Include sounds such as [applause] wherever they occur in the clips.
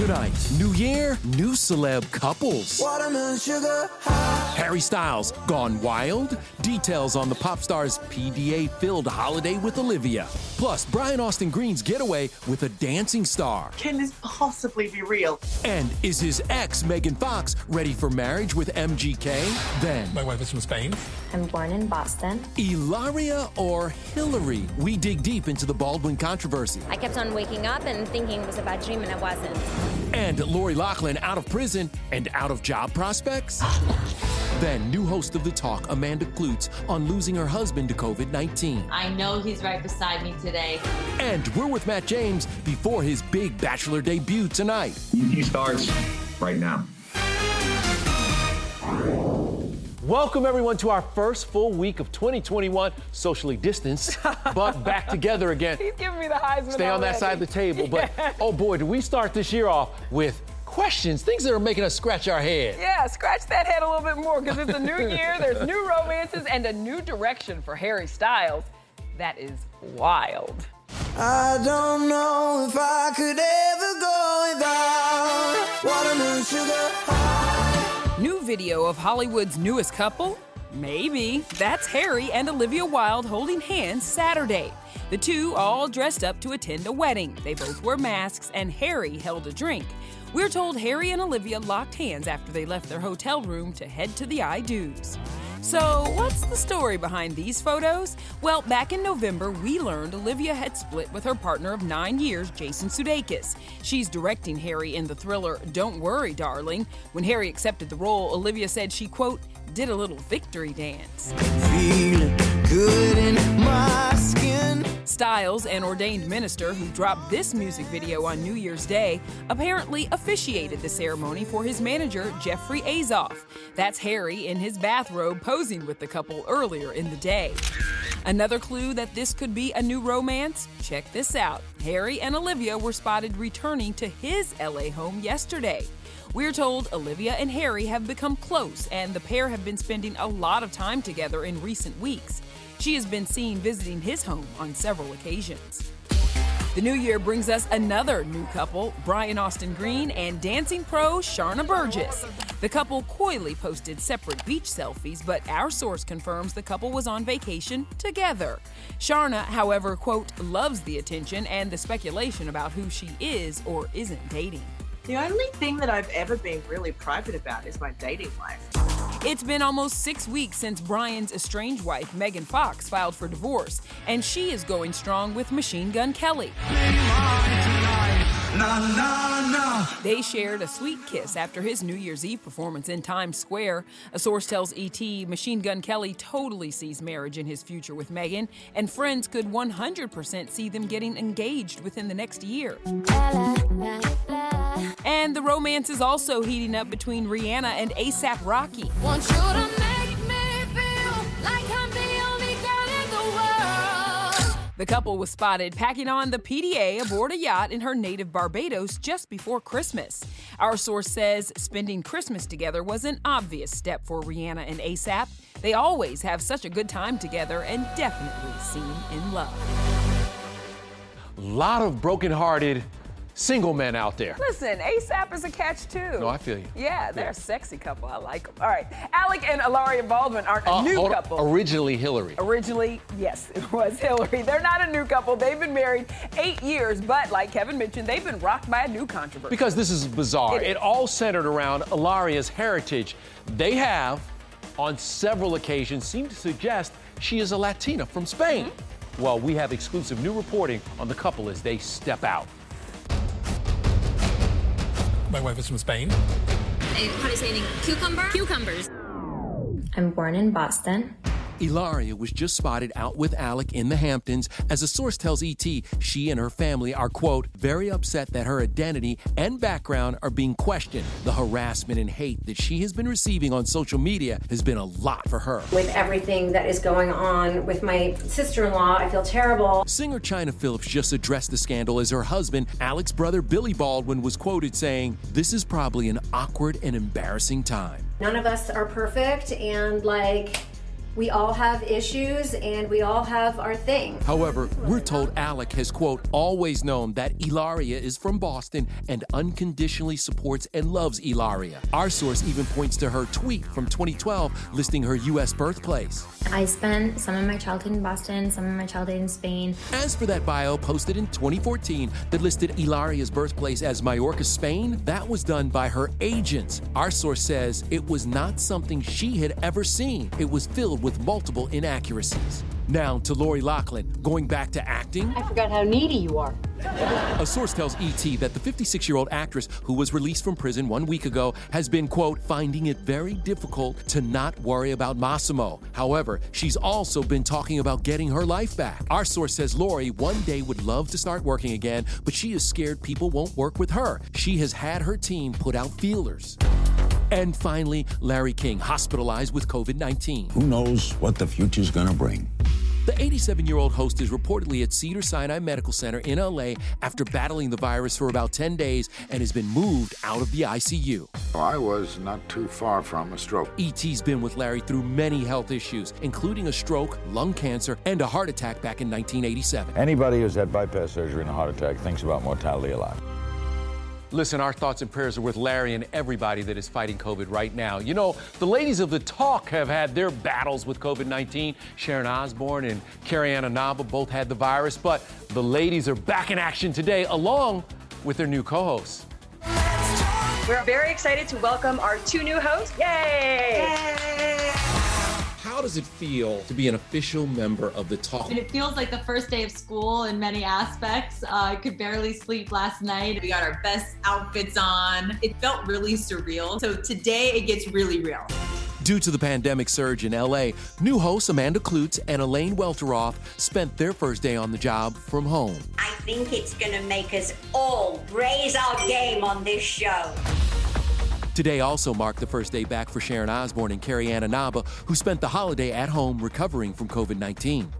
Tonight, new year, new celeb couples. Watermelon sugar Harry Styles gone wild. Details on the pop star's PDA filled holiday with Olivia. Plus, Brian Austin Green's getaway with a dancing star. Can this possibly be real? And is his ex, Megan Fox, ready for marriage with MGK? Then, My wife is from Spain. I'm born in Boston. Ilaria or Hillary? We dig deep into the Baldwin controversy. I kept on waking up and thinking it was a bad dream, and it wasn't. And Lori Loughlin out of prison and out of job prospects? then, new host of The Talk, Amanda Kloots, on losing her husband to COVID 19. I know he's right beside me today. And we're with Matt James before his big Bachelor debut tonight. He starts right now. Welcome, everyone, to our first full week of 2021, socially distanced, [laughs] but back together again. He's giving me the Heisman. Stay on that side of the table. But [laughs] Yeah. oh boy, do we start this year off with questions, things that are making us scratch our head. Yeah, scratch that head a little bit more because it's a new [laughs] year, there's new romances, and a new direction for Harry Styles. That is wild. I don't know if I could ever go without watermelon sugar high. New video of Hollywood's newest couple? Maybe. That's Harry and Olivia Wilde holding hands Saturday. The two all dressed up to attend a wedding. They both wore masks, and Harry held a drink. We're told Harry and Olivia locked hands after they left their hotel room to head to the I do's. So, what's the story behind these photos? Well, back in November, we learned Olivia had split with her partner of nine years, Jason Sudeikis. She's directing Harry in the thriller Don't Worry, Darling. When Harry accepted the role, Olivia said she, quote, did a little victory dance. Feeling good in my. Styles, an ordained minister who dropped this music video on New Year's Day, apparently officiated the ceremony for his manager, Jeffrey Azoff. That's Harry in his bathrobe posing with the couple earlier in the day. Another clue that this could be a new romance? Check this out. Harry and Olivia were spotted returning to his LA home yesterday. We're told Olivia and Harry have become close, and the pair have been spending a lot of time together in recent weeks. She has been seen visiting his home on several occasions. The new year brings us another new couple, Brian Austin Green and dancing pro Sharna Burgess. The couple coyly posted separate beach selfies, but our source confirms the couple was on vacation together. Sharna, however, quote, loves the attention and the speculation about who she is or isn't dating. The only thing that I've ever been really private about is my dating life. It's been almost six weeks since Brian's estranged wife, Megan Fox, filed for divorce, and she is going strong with Machine Gun Kelly. They shared a sweet kiss after his New Year's Eve performance in Times Square. A source tells ET Machine Gun Kelly totally sees marriage in his future with Megan, and friends could 100% see them getting engaged within the next year. And the romance is also heating up between Rihanna and ASAP Rocky. The couple was spotted packing on the PDA aboard a yacht in her native Barbados just before Christmas. Our source says spending Christmas together was an obvious step for Rihanna and ASAP. They always have such a good time together and definitely seem in love. A lot of broken-hearted single men out there. Listen, ASAP is a catch too. No, I feel you. Yeah, they're a sexy couple. I like them. All right, Alec and Ilaria Baldwin aren't a Uh, new on. couple. Originally Hillary. Originally, yes, it was Hillary. [laughs] They're not a new couple. They've been married eight years, but like Kevin mentioned, they've been rocked by a new controversy. Because this is bizarre. It is. It all centered around Ilaria's heritage. They have, on several occasions, seemed to suggest she is a Latina from Spain. Mm-hmm. Well, we have exclusive new reporting on the couple as they step out. My wife is from Spain. How do you say it? Cucumber? Cucumbers. I'm born in Boston. Ilaria was just spotted out with Alec in the Hamptons. As a source tells ET, she and her family are, quote, very upset that her identity and background are being questioned. The harassment and hate that she has been receiving on social media has been a lot for her. With everything that is going on with my sister in law, I feel terrible. Singer Chynna Phillips just addressed the scandal as her husband, Alec's brother Billy Baldwin, was quoted saying, This is probably an awkward and embarrassing time. None of us are perfect, and like, we all have issues and we all have our thing. However, we're told Alec has, quote, always known that Ilaria is from Boston and unconditionally supports and loves Ilaria. Our source even points to her tweet from 2012 listing her U.S. birthplace. I spent some of my childhood in Boston, some of my childhood in Spain. As for that bio posted in 2014 that listed Ilaria's birthplace as Majorca, Spain, that was done by her agents. Our source says it was not something she had ever seen. It was filled with multiple inaccuracies. Now to Lori Loughlin, going back to acting. I forgot how needy you are. A source tells ET that the 56 year old actress who was released from prison one week ago has been, quote, finding it very difficult to not worry about Mossimo. However, she's also been talking about getting her life back. Our source says Lori one day would love to start working again, but she is scared people won't work with her. She has had her team put out feelers. And finally, Larry King, hospitalized with COVID 19. Who knows what the future's gonna bring? The 87 year old host is reportedly at Cedars-Sinai Medical Center in LA after battling the virus for about 10 days and has been moved out of the ICU. I was not too far from a stroke. ET's been with Larry through many health issues, including a stroke, lung cancer, and a heart attack back in 1987. Anybody who's had bypass surgery and a heart attack thinks about mortality a lot. Listen, our thoughts and prayers are with Larry and everybody that is fighting COVID right now. You know, the ladies of the talk have had their battles with COVID 19. Sharon Osbourne and Carrie Ann Inaba both had the virus, but the ladies are back in action today along with their new co hosts. We're very excited to welcome our two new hosts. Yay! How does it feel to be an official member of the talk? And it feels like the first day of school in many aspects. Uh, I could barely sleep last night. We got our best outfits on. It felt really surreal. So today it gets really real. Due to the pandemic surge in LA, new hosts Amanda Kloots and Elaine Welteroth spent their first day on the job from home. I think it's going to make us all raise our game on this show. Today also marked the first day back for Sharon Osbourne and Carrie Ann Inaba, who spent the holiday at home recovering from COVID 19.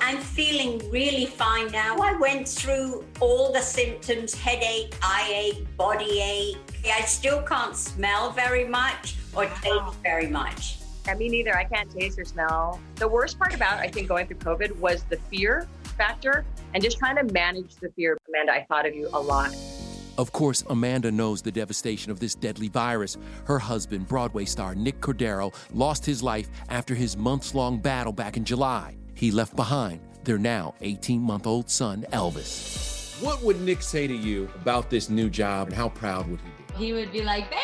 I'm feeling really fine now. I went through all the symptoms headache, eye ache, body ache. I still can't smell very much or taste very much. Yeah, me neither. I can't taste or smell. The worst part about, I think, going through COVID was the fear factor and just trying to manage the fear. Amanda, I thought of you a lot. Of course, Amanda knows the devastation of this deadly virus. Her husband, Broadway star Nick Cordero, lost his life after his months long battle back in July. He left behind their now 18 month old son, Elvis. What would Nick say to you about this new job and how proud would he be? He would be like, baby!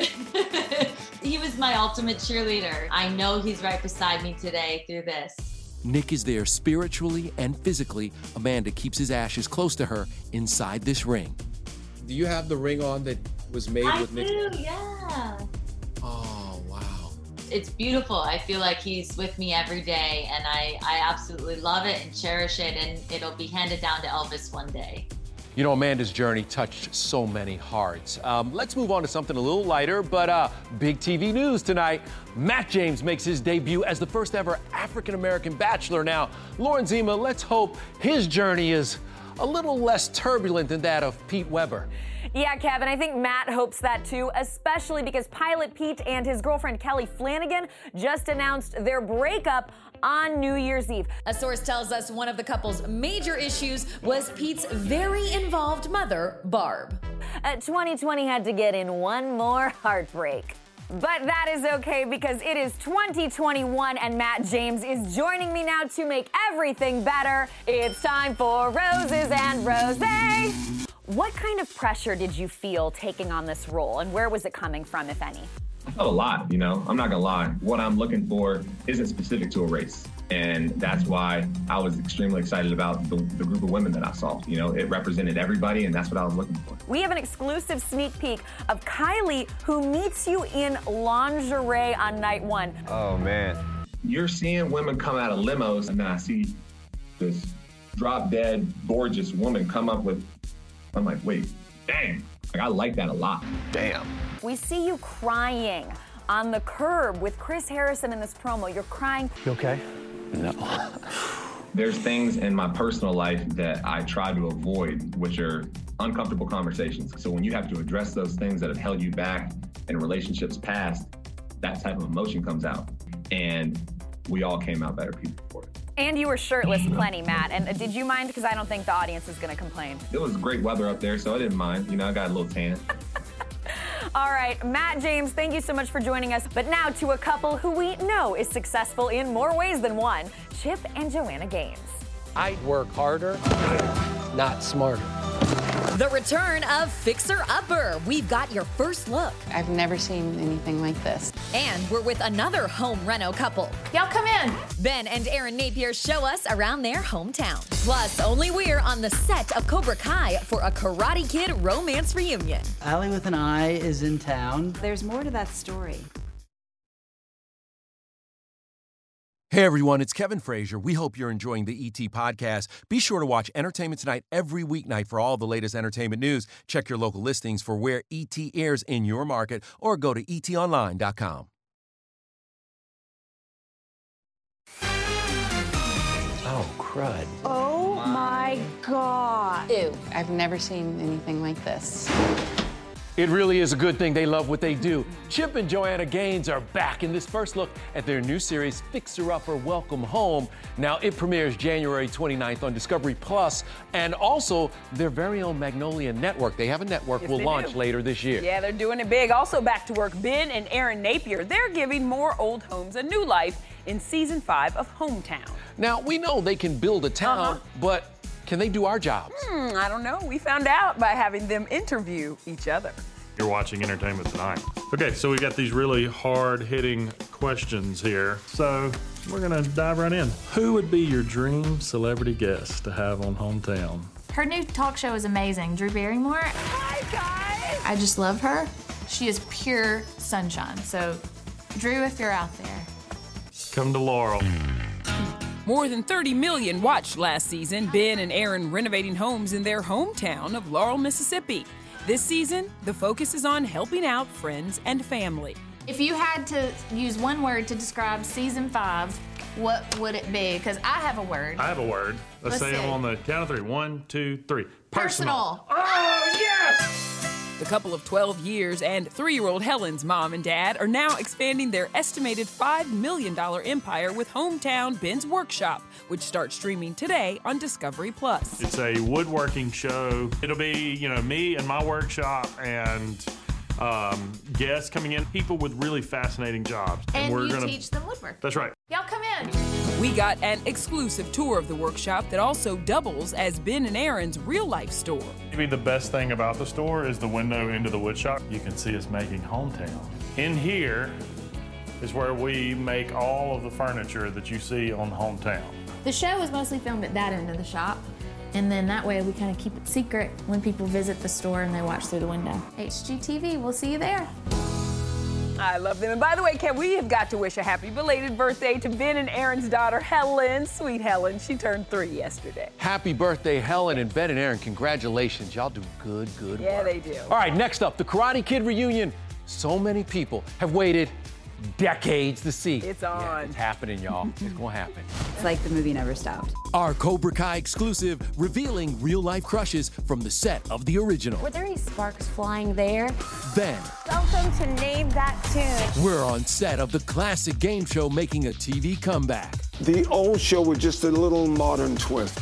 oh [laughs] he was my ultimate cheerleader. I know he's right beside me today through this. Nick is there spiritually and physically. Amanda keeps his ashes close to her inside this ring. Do you have the ring on that was made I with Nick? I do, yeah. Oh, wow. It's beautiful. I feel like he's with me every day, and I, I absolutely love it and cherish it, and it'll be handed down to Elvis one day. You know, Amanda's journey touched so many hearts. Um, let's move on to something a little lighter, but uh, big TV news tonight. Matt James makes his debut as the first ever African American bachelor. Now, Lauren Zima, let's hope his journey is a little less turbulent than that of Pete Weber. Yeah, Kevin, I think Matt hopes that too, especially because pilot Pete and his girlfriend Kelly Flanagan just announced their breakup on New Year's Eve. A source tells us one of the couple's major issues was Pete's very involved mother, Barb. Uh, 2020 had to get in one more heartbreak. But that is okay because it is 2021 and Matt James is joining me now to make everything better. It's time for Roses and Rose. What kind of pressure did you feel taking on this role and where was it coming from, if any? I felt a lot, you know, I'm not gonna lie. What I'm looking for isn't specific to a race. And that's why I was extremely excited about the, the group of women that I saw. You know, it represented everybody, and that's what I was looking for. We have an exclusive sneak peek of Kylie, who meets you in lingerie on night one. Oh, man. You're seeing women come out of limos, and then I see this drop dead, gorgeous woman come up with, I'm like, wait, dang. Like, I like that a lot. Damn. We see you crying on the curb with Chris Harrison in this promo. You're crying. You okay? No. [laughs] There's things in my personal life that I try to avoid, which are uncomfortable conversations. So when you have to address those things that have held you back in relationships past, that type of emotion comes out. And we all came out better people for it. And you were shirtless plenty, Matt. And uh, did you mind? Because I don't think the audience is going to complain. It was great weather up there, so I didn't mind. You know, I got a little tan. [laughs] All right, Matt James, thank you so much for joining us. But now to a couple who we know is successful in more ways than one Chip and Joanna Gaines. I work harder, not smarter. The return of Fixer Upper. We've got your first look. I've never seen anything like this. And we're with another home reno couple. Y'all come in. Ben and Erin Napier show us around their hometown. Plus, only we're on the set of Cobra Kai for a Karate Kid romance reunion. Allie with an I is in town. There's more to that story. Hey everyone, it's Kevin Frazier. We hope you're enjoying the ET podcast. Be sure to watch Entertainment Tonight every weeknight for all the latest entertainment news. Check your local listings for where ET airs in your market or go to etonline.com. Oh, crud. Oh my god. Ew. I've never seen anything like this. It really is a good thing they love what they do. Chip and Joanna Gaines are back in this first look at their new series, Fixer Upper Welcome Home. Now, it premieres January 29th on Discovery Plus and also their very own Magnolia Network. They have a network Yes, will launch do. later this year. Yeah, they're doing it big. Also back to work, Ben and Erin Napier. They're giving more old homes a new life in season five of Hometown. Now, we know they can build a town, Uh-huh. but can they do our jobs? Hmm, I don't know. We found out by having them interview each other. You're watching Entertainment Tonight. Okay, so we got these really hard hitting questions here. So we're going to dive right in. Who would be your dream celebrity guest to have on Hometown? Her new talk show is amazing. Drew Barrymore. Hi, guys. I just love her. She is pure sunshine. So, Drew, if you're out there, Come to Laurel. More than 30 million watched last season Ben and Erin renovating homes in their hometown of Laurel, Mississippi. This season, the focus is on helping out friends and family. if you had to use one word to describe season five, what would it be? Because I have a word. I have a word. Let's, Let's say I'm on the count of three. One, two, three. Personal. Oh, yes! The couple of 12 years and three year old Helen's mom and dad are now expanding their estimated $5 million empire with Hometown Ben's Workshop, which starts streaming today on Discovery Plus. It's a woodworking show. It'll be, you know, me and my workshop and um, guests coming in, people with really fascinating jobs. And, we're you gonna. teach them woodwork. That's right. Y'all come in. We got an exclusive tour of the workshop that also doubles as Ben and Erin's real life store. Maybe the best thing about the store is the window into the wood shop. You can see us making hometown. In here is where we make all of the furniture that you see on hometown. The show was mostly filmed at that end of the shop. And then that way we kind of keep it secret when people visit the store and they watch through the window. HGTV, we'll see you there. I love them. And by the way, Ken, we have got to wish a happy belated birthday to Ben and Erin's daughter, Helen. Sweet Helen. She turned three yesterday. Happy birthday, Helen and Ben and Erin. Congratulations. Y'all do good, good Yeah, work. Yeah, they do. All right, next up, the Karate Kid reunion. So many people have waited decades to see. It's on. it's happening, y'all. it's going to happen. It's like the movie never stopped. Our Cobra Kai exclusive revealing real life crushes from the set of the original. Were there any sparks flying there? Then, Welcome to Name That Tune. we're on set of the classic game show making a TV comeback. The old show with just a little modern twist.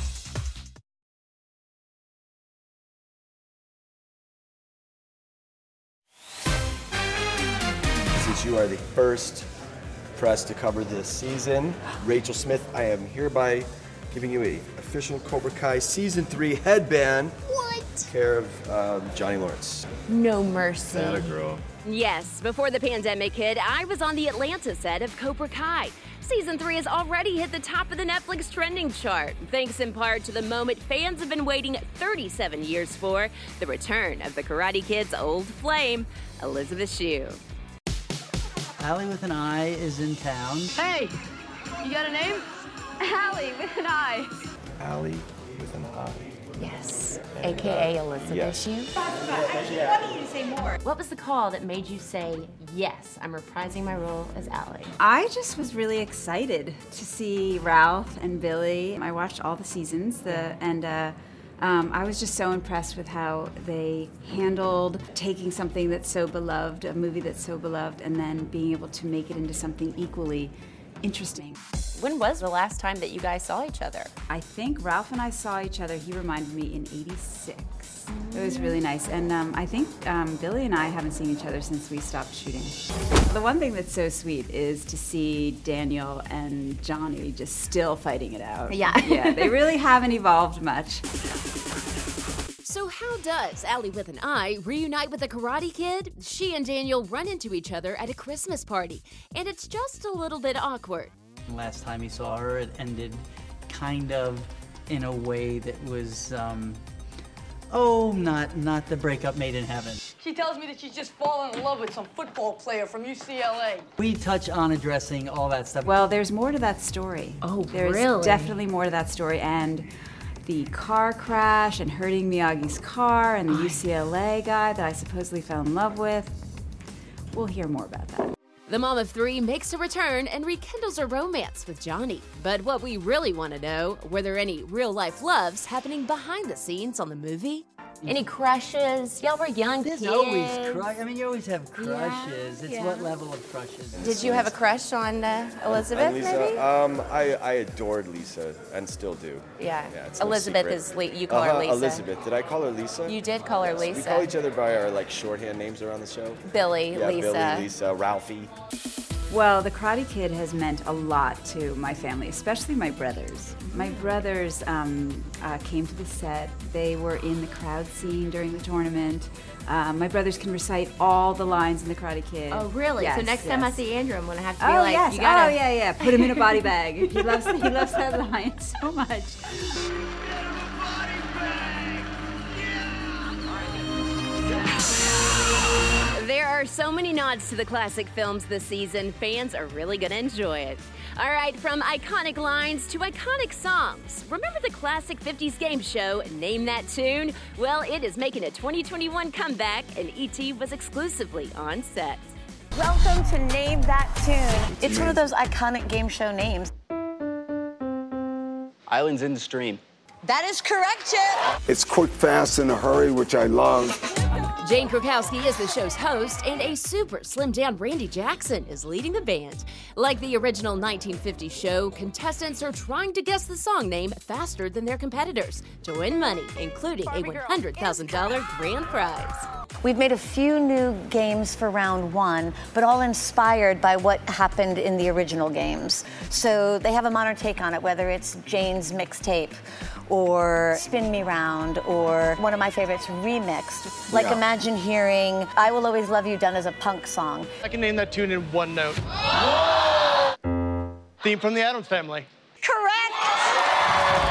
You are the first press to cover this season, Rachel Smith, I am hereby giving you a official Cobra Kai season three headband. What? Care of um, Johnny Lawrence. No mercy. That a girl. Yes, before the pandemic hit, I was on the Atlanta set of Cobra Kai. Season 3 has already hit the top of the Netflix trending chart, thanks in part to the moment fans have been waiting 37 years for the return of the Karate Kid's old flame, Elizabeth Shue. Allie with an I is in town. Hey, you got a name? Allie with an I. Allie with an I. Yes, aka Elizabeth Yes. Shue. I wanted you to say more. What was the call that made you say, yes, I'm reprising my role as Allie? I just was really excited to see Ralph and Billy. I watched all the seasons, the and uh, um, I was just so impressed with how they handled taking something that's so beloved, a movie that's so beloved, and then being able to make it into something equally interesting. When was the last time that you guys saw each other? I think Ralph and I saw each other. He reminded me in '86. It was really nice, and um, I think um, Billy and I haven't seen each other since we stopped shooting. The one thing that's so sweet is to see Daniel and Johnny just still fighting it out. Yeah. [laughs] yeah, they really haven't evolved much. So, how does Allie with an I reunite with the Karate Kid? She and Daniel run into each other at a Christmas party, and it's just a little bit awkward. Last time he saw her, it ended kind of in a way that was, um, oh, not not the breakup made in heaven. She tells me that she's just fallen in love with some football player from UCLA. We touch on addressing all that stuff. Well, there's more to that story. Oh, There's really? definitely more to that story, and the car crash and hurting Miyagi's car and the UCLA guy that I supposedly fell in love with. We'll hear more about that. The mom of three makes a return and rekindles her romance with Johnny. But what we really want to know were there any real life loves happening behind the scenes on the movie? Any crushes? Y'all were young There's kids. always crush. I mean, you always have crushes. it's yeah. what level of crushes. Did you have a crush on uh, Elizabeth, And Lisa, maybe? um, I, I adored Lisa and still do. Yeah. it's no Elizabeth secret. is Le- you call her Uh-huh, Lisa. Elizabeth. Did I call her Lisa? You did call her Yes. We call each other by our like shorthand names around the show. Billy, yeah, Lisa. Billy, Lisa, Ralphie. Well, The Karate Kid has meant a lot to my family, especially my brothers. My brothers um, uh, came to the set. They were in the crowd scene during the tournament. Um, my brothers can recite all the lines in The Karate Kid. Oh, really? so Yes, next time I see Andrew, I'm gonna have to be Oh like, yes! you gotta. Oh yeah, yeah. Put him in a body [laughs] bag. He loves he loves that line [laughs] so much. There are so many nods to the classic films this season, fans are really going to enjoy it. All right, from iconic lines to iconic songs. Remember the classic 50s game show, Name That Tune? Well, it is making a 2021 comeback, and E.T. was exclusively on set. Welcome to Name That Tune. It's one of those iconic game show names. Islands in the stream. That is correct, Chip. It's quick, fast, in a hurry, which I love. Jane Krakowski is the show's host, and a super slim down Randy Jackson is leading the band. Like the original 1950 show, contestants are trying to guess the song name faster than their competitors to win money, including a $100,000 grand prize. We've made a few new games for round one, but all inspired by what happened in the original games. So they have a modern take on it, whether it's Jane's mixtape or Spin Me Round or one of my favorites, Remixed. Like Yeah. imagine hearing I Will Always Love You done as a punk song. I can name that tune in one note. Theme from the Addams Family. Correct!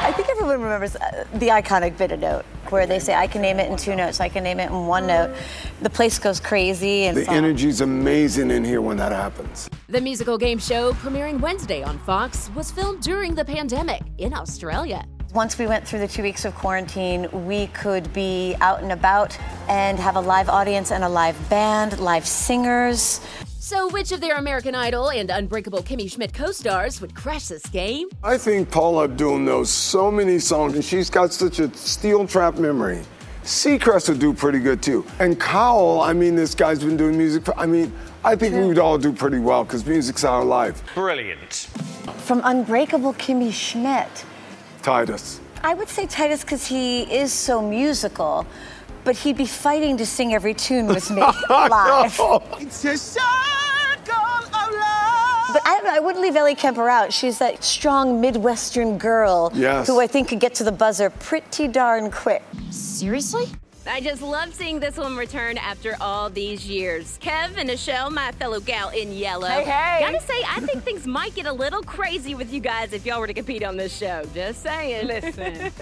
I think everyone remembers uh, the iconic bit of note where they say, I can name it in two notes, I can name it in one note. The place goes crazy and The fun. energy's amazing in here when that happens. The musical game show, premiering Wednesday on Fox, was filmed during the pandemic in Australia. Once we went through the two weeks of quarantine, we could be out and about and have a live audience and a live band, live singers. So, which of their American Idol and Unbreakable Kimmy Schmidt co stars would crash this game? I think Paula Abdul knows so many songs and she's got such a steel trap memory. Seacrest would do pretty good too. And Cowell, I mean, this guy's been doing music for, I mean, I think we would all do pretty well because music's our life. Brilliant. From Unbreakable Kimmy Schmidt. Titus. I would say Titus because he is so musical, but he'd be fighting to sing every tune with me [laughs] live. It's a circle of love. But I don't know, I wouldn't leave Ellie Kemper out. She's that strong Midwestern girl Yes. who I think could get to the buzzer pretty darn quick. Seriously? I just love seeing this one return after all these years. Kev and Michelle, my fellow gal in yellow. Hey, hey. Gotta say, I think things might get a little crazy with you guys if y'all were to compete on this show. Just saying. Listen.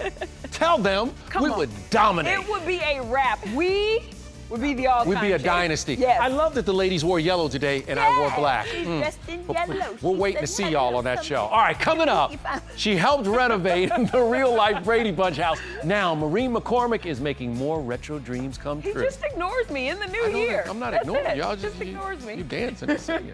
[laughs] Tell them Come we on. would dominate. It would be a wrap. We would be the all-time We'd be a dynasty. Yes. I love that the ladies wore yellow today and I wore black. She's Mm. dressed in We're- yellow. We're She's waiting to see y'all on that show. All right, coming up, [laughs] she helped renovate [laughs] the real life Brady Bunch house. Now, Maureen McCormick is making more retro dreams come He true. He just ignores me in the new year. that. I'm not That's ignoring it. you. Y'all just, just- you- ignores me. You dancing and singing.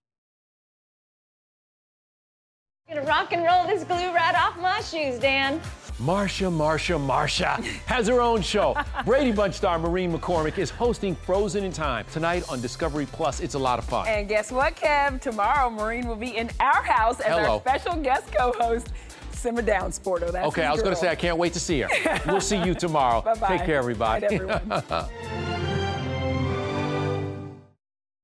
Gonna rock and roll this glue right off my shoes, Dan. Marsha, Marsha, Marsha has her own show. [laughs] Brady Bunch star Maureen McCormick is hosting Frozen in Time tonight on Discovery Plus. It's a lot of fun. And guess what, Kev? Tomorrow, Maureen will be in our house as Hello. our special guest co-host. Simmer down, Sporto. That's okay, I was going to say I can't wait to see her. we'll see you [laughs] tomorrow. Bye-bye. Take care, everybody. Night, everyone. [laughs]